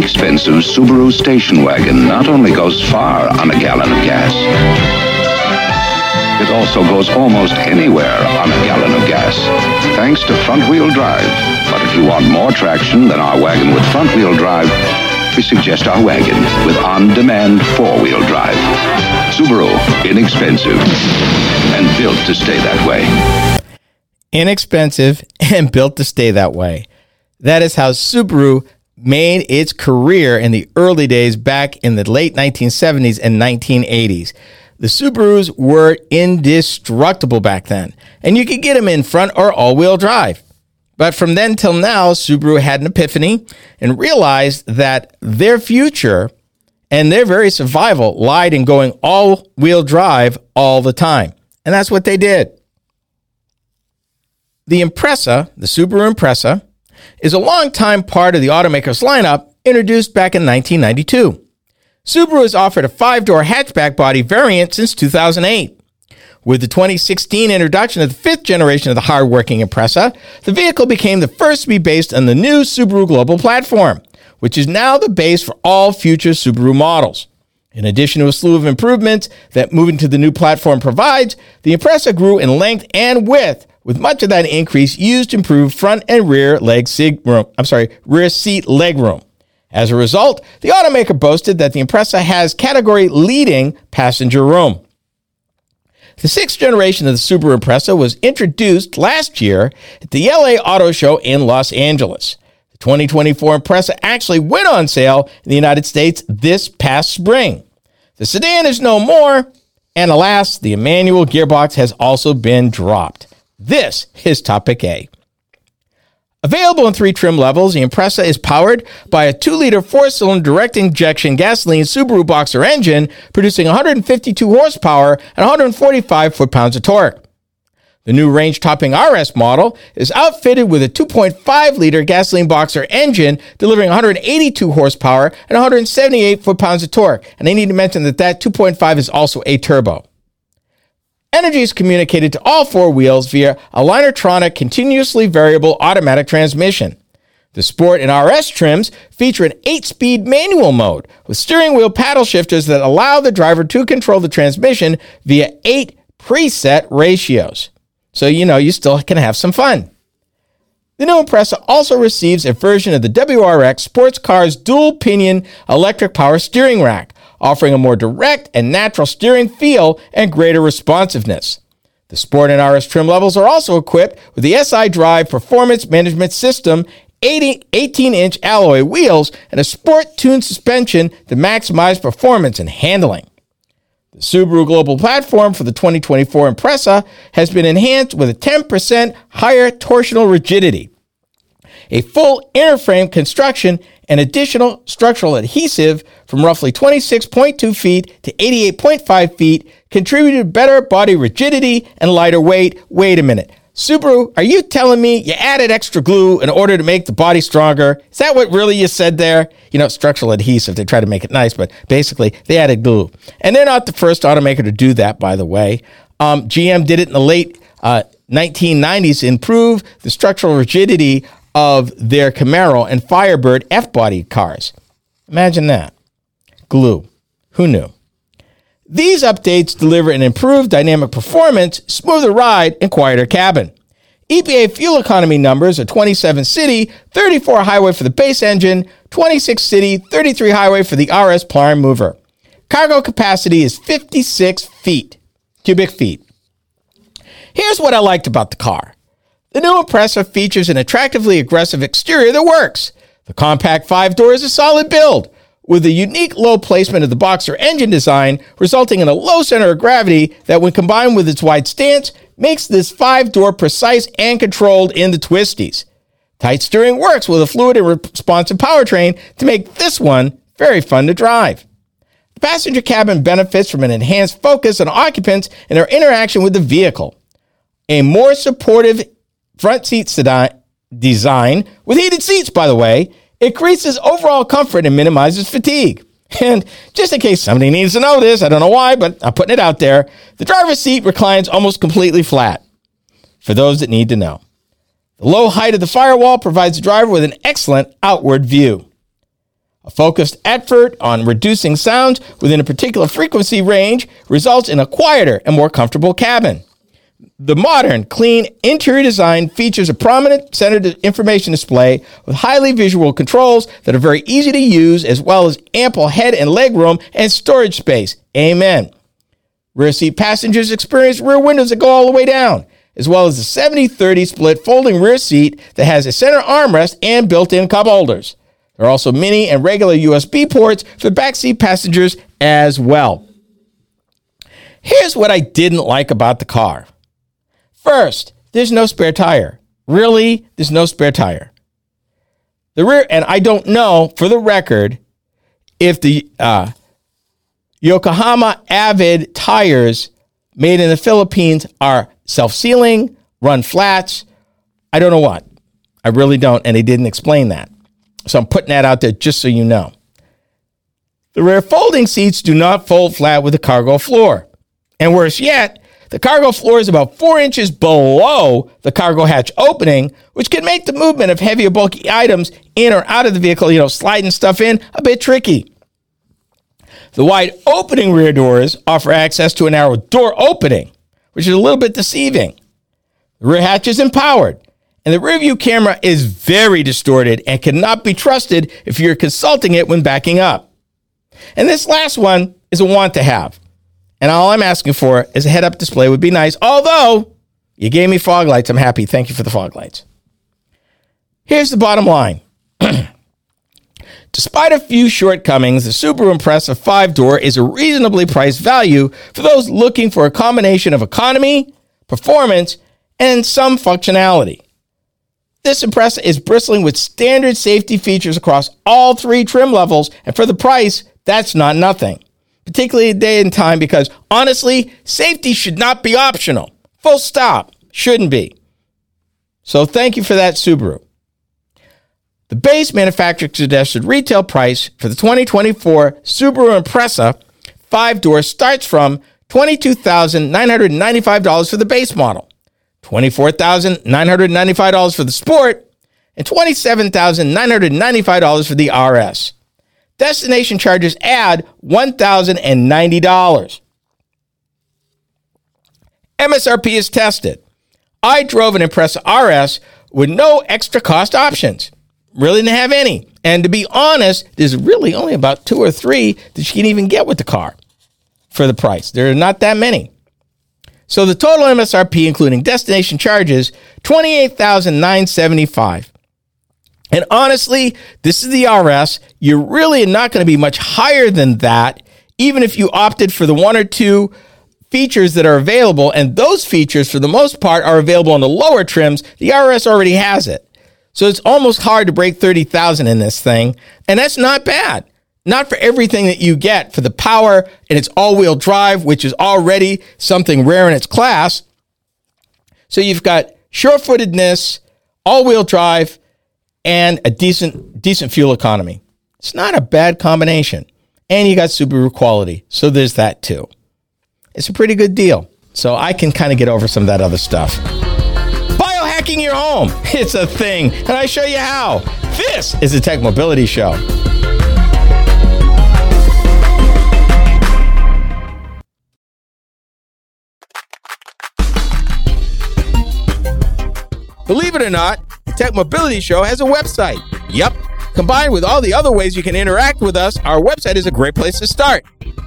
inexpensive Subaru station wagon not only goes far on a gallon of gas, it also goes almost anywhere on a gallon of gas, thanks to front-wheel drive. But if you want more traction than our wagon with front-wheel drive, we suggest our wagon with on-demand four-wheel drive. Subaru, inexpensive and built to stay that way. Inexpensive and built to stay that way. That is how Subaru made its career in the early days back in the late 1970s and 1980s. The Subarus were indestructible back then, and you could get them in front or all wheel drive. But from then till now, Subaru had an epiphany and realized that their future and their very survival lied in going all wheel drive all the time. And that's what they did. The Impreza, the Subaru Impreza, is a long-time part of the automaker's lineup introduced back in 1992. Subaru has offered a five door hatchback body variant since 2008. With the 2016 introduction of the fifth generation of the hard-working Impreza, the vehicle became the first to be based on the new Subaru Global platform, which is now the base for all future Subaru models. In addition to a slew of improvements that moving to the new platform provides, the Impreza grew in length and width, with much of that increase used to improve front and rear leg room. I'm sorry, rear seat leg room. As a result, the automaker boasted that the Impreza has category leading passenger room. The sixth generation of the Subaru Impreza was introduced last year at the LA Auto Show in Los Angeles. The 2024 Impreza actually went on sale in the United States this past spring. The sedan is no more, and alas, the manual gearbox has also been dropped. This is Topic A. Available in three trim levels, the Impreza is powered by a 2 liter 4 cylinder direct injection gasoline Subaru Boxer engine, producing 152 horsepower and 145 foot pounds of torque. The new range topping RS model is outfitted with a 2.5 liter gasoline boxer engine, delivering 182 horsepower and 178 foot pounds of torque. And I need to mention that that 2.5 is also a turbo. Energy is communicated to all four wheels via a Lineartronic continuously variable automatic transmission. The Sport and RS trims feature an 8 speed manual mode with steering wheel paddle shifters that allow the driver to control the transmission via 8 preset ratios. So, you know, you still can have some fun. The new Impreza also receives a version of the WRX sports car's dual pinion electric power steering rack offering a more direct and natural steering feel and greater responsiveness. The Sport and RS trim levels are also equipped with the SI Drive Performance Management System 18 inch alloy wheels and a sport tuned suspension to maximize performance and handling. The Subaru Global platform for the 2024 Impreza has been enhanced with a 10% higher torsional rigidity, a full inner frame construction, and additional structural adhesive from roughly 26.2 feet to 88.5 feet contributed better body rigidity and lighter weight. Wait a minute. Subaru, are you telling me you added extra glue in order to make the body stronger? Is that what really you said there? You know, structural adhesive, they try to make it nice, but basically they added glue. And they're not the first automaker to do that, by the way. Um, GM did it in the late uh, 1990s, improve the structural rigidity of their Camaro and Firebird F body cars. Imagine that. Glue. Who knew? These updates deliver an improved dynamic performance, smoother ride, and quieter cabin. EPA fuel economy numbers are 27 city, 34 highway for the base engine, 26 city, 33 highway for the RS Prime Mover. Cargo capacity is 56 feet, cubic feet. Here's what I liked about the car. The new Impreza features an attractively aggressive exterior that works. The compact five door is a solid build, with a unique low placement of the Boxer engine design, resulting in a low center of gravity that, when combined with its wide stance, makes this five door precise and controlled in the twisties. Tight steering works with a fluid and responsive powertrain to make this one very fun to drive. The passenger cabin benefits from an enhanced focus on occupants and their interaction with the vehicle. A more supportive front seat design with heated seats, by the way, increases overall comfort and minimizes fatigue. And just in case somebody needs to know this, I don't know why, but I'm putting it out there. The driver's seat reclines almost completely flat for those that need to know. The low height of the firewall provides the driver with an excellent outward view. A focused effort on reducing sounds within a particular frequency range results in a quieter and more comfortable cabin. The modern, clean interior design features a prominent center information display with highly visual controls that are very easy to use, as well as ample head and leg room and storage space. Amen. Rear seat passengers experience rear windows that go all the way down, as well as the 70 30 split folding rear seat that has a center armrest and built in cup holders. There are also mini and regular USB ports for backseat passengers as well. Here's what I didn't like about the car. First, there's no spare tire. Really, there's no spare tire. The rear, and I don't know for the record if the uh, Yokohama Avid tires made in the Philippines are self sealing, run flats. I don't know what. I really don't, and they didn't explain that. So I'm putting that out there just so you know. The rear folding seats do not fold flat with the cargo floor. And worse yet, the cargo floor is about four inches below the cargo hatch opening, which can make the movement of heavy bulky items in or out of the vehicle, you know, sliding stuff in, a bit tricky. The wide opening rear doors offer access to a narrow door opening, which is a little bit deceiving. The rear hatch is empowered, and the rear view camera is very distorted and cannot be trusted if you're consulting it when backing up. And this last one is a want to have. And all I'm asking for is a head up display would be nice. Although you gave me fog lights, I'm happy. Thank you for the fog lights. Here's the bottom line. Despite a few shortcomings, the Subaru Impreza 5 door is a reasonably priced value for those looking for a combination of economy, performance, and some functionality. This Impreza is bristling with standard safety features across all three trim levels, and for the price, that's not nothing particularly a day and time, because honestly, safety should not be optional. Full stop. Shouldn't be. So thank you for that, Subaru. The base manufacturer suggested retail price for the 2024 Subaru Impreza five door starts from $22,995 for the base model, $24,995 for the Sport, and $27,995 for the RS. Destination charges add $1,090. MSRP is tested. I drove an Impreza RS with no extra cost options. Really didn't have any. And to be honest, there's really only about two or three that you can even get with the car for the price. There are not that many. So the total MSRP, including destination charges, twenty-eight thousand nine seventy-five. And honestly, this is the RS. You're really not going to be much higher than that, even if you opted for the one or two features that are available. And those features, for the most part, are available on the lower trims. The RS already has it. So it's almost hard to break 30,000 in this thing. And that's not bad. Not for everything that you get for the power and its all wheel drive, which is already something rare in its class. So you've got sure footedness, all wheel drive, and a decent decent fuel economy. It's not a bad combination. And you got Subaru quality. So there's that too. It's a pretty good deal. So I can kind of get over some of that other stuff. Biohacking your home. It's a thing. And I show you how. This is the Tech Mobility Show. Believe it or not, Tech Mobility Show has a website. Yep. Combined with all the other ways you can interact with us, our website is a great place to start.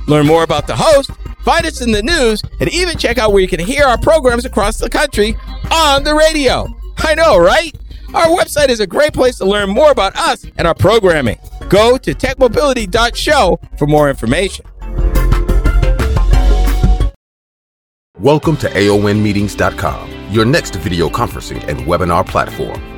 Learn more about the host, find us in the news, and even check out where you can hear our programs across the country on the radio. I know, right? Our website is a great place to learn more about us and our programming. Go to techmobility.show for more information. Welcome to AONmeetings.com your next video conferencing and webinar platform.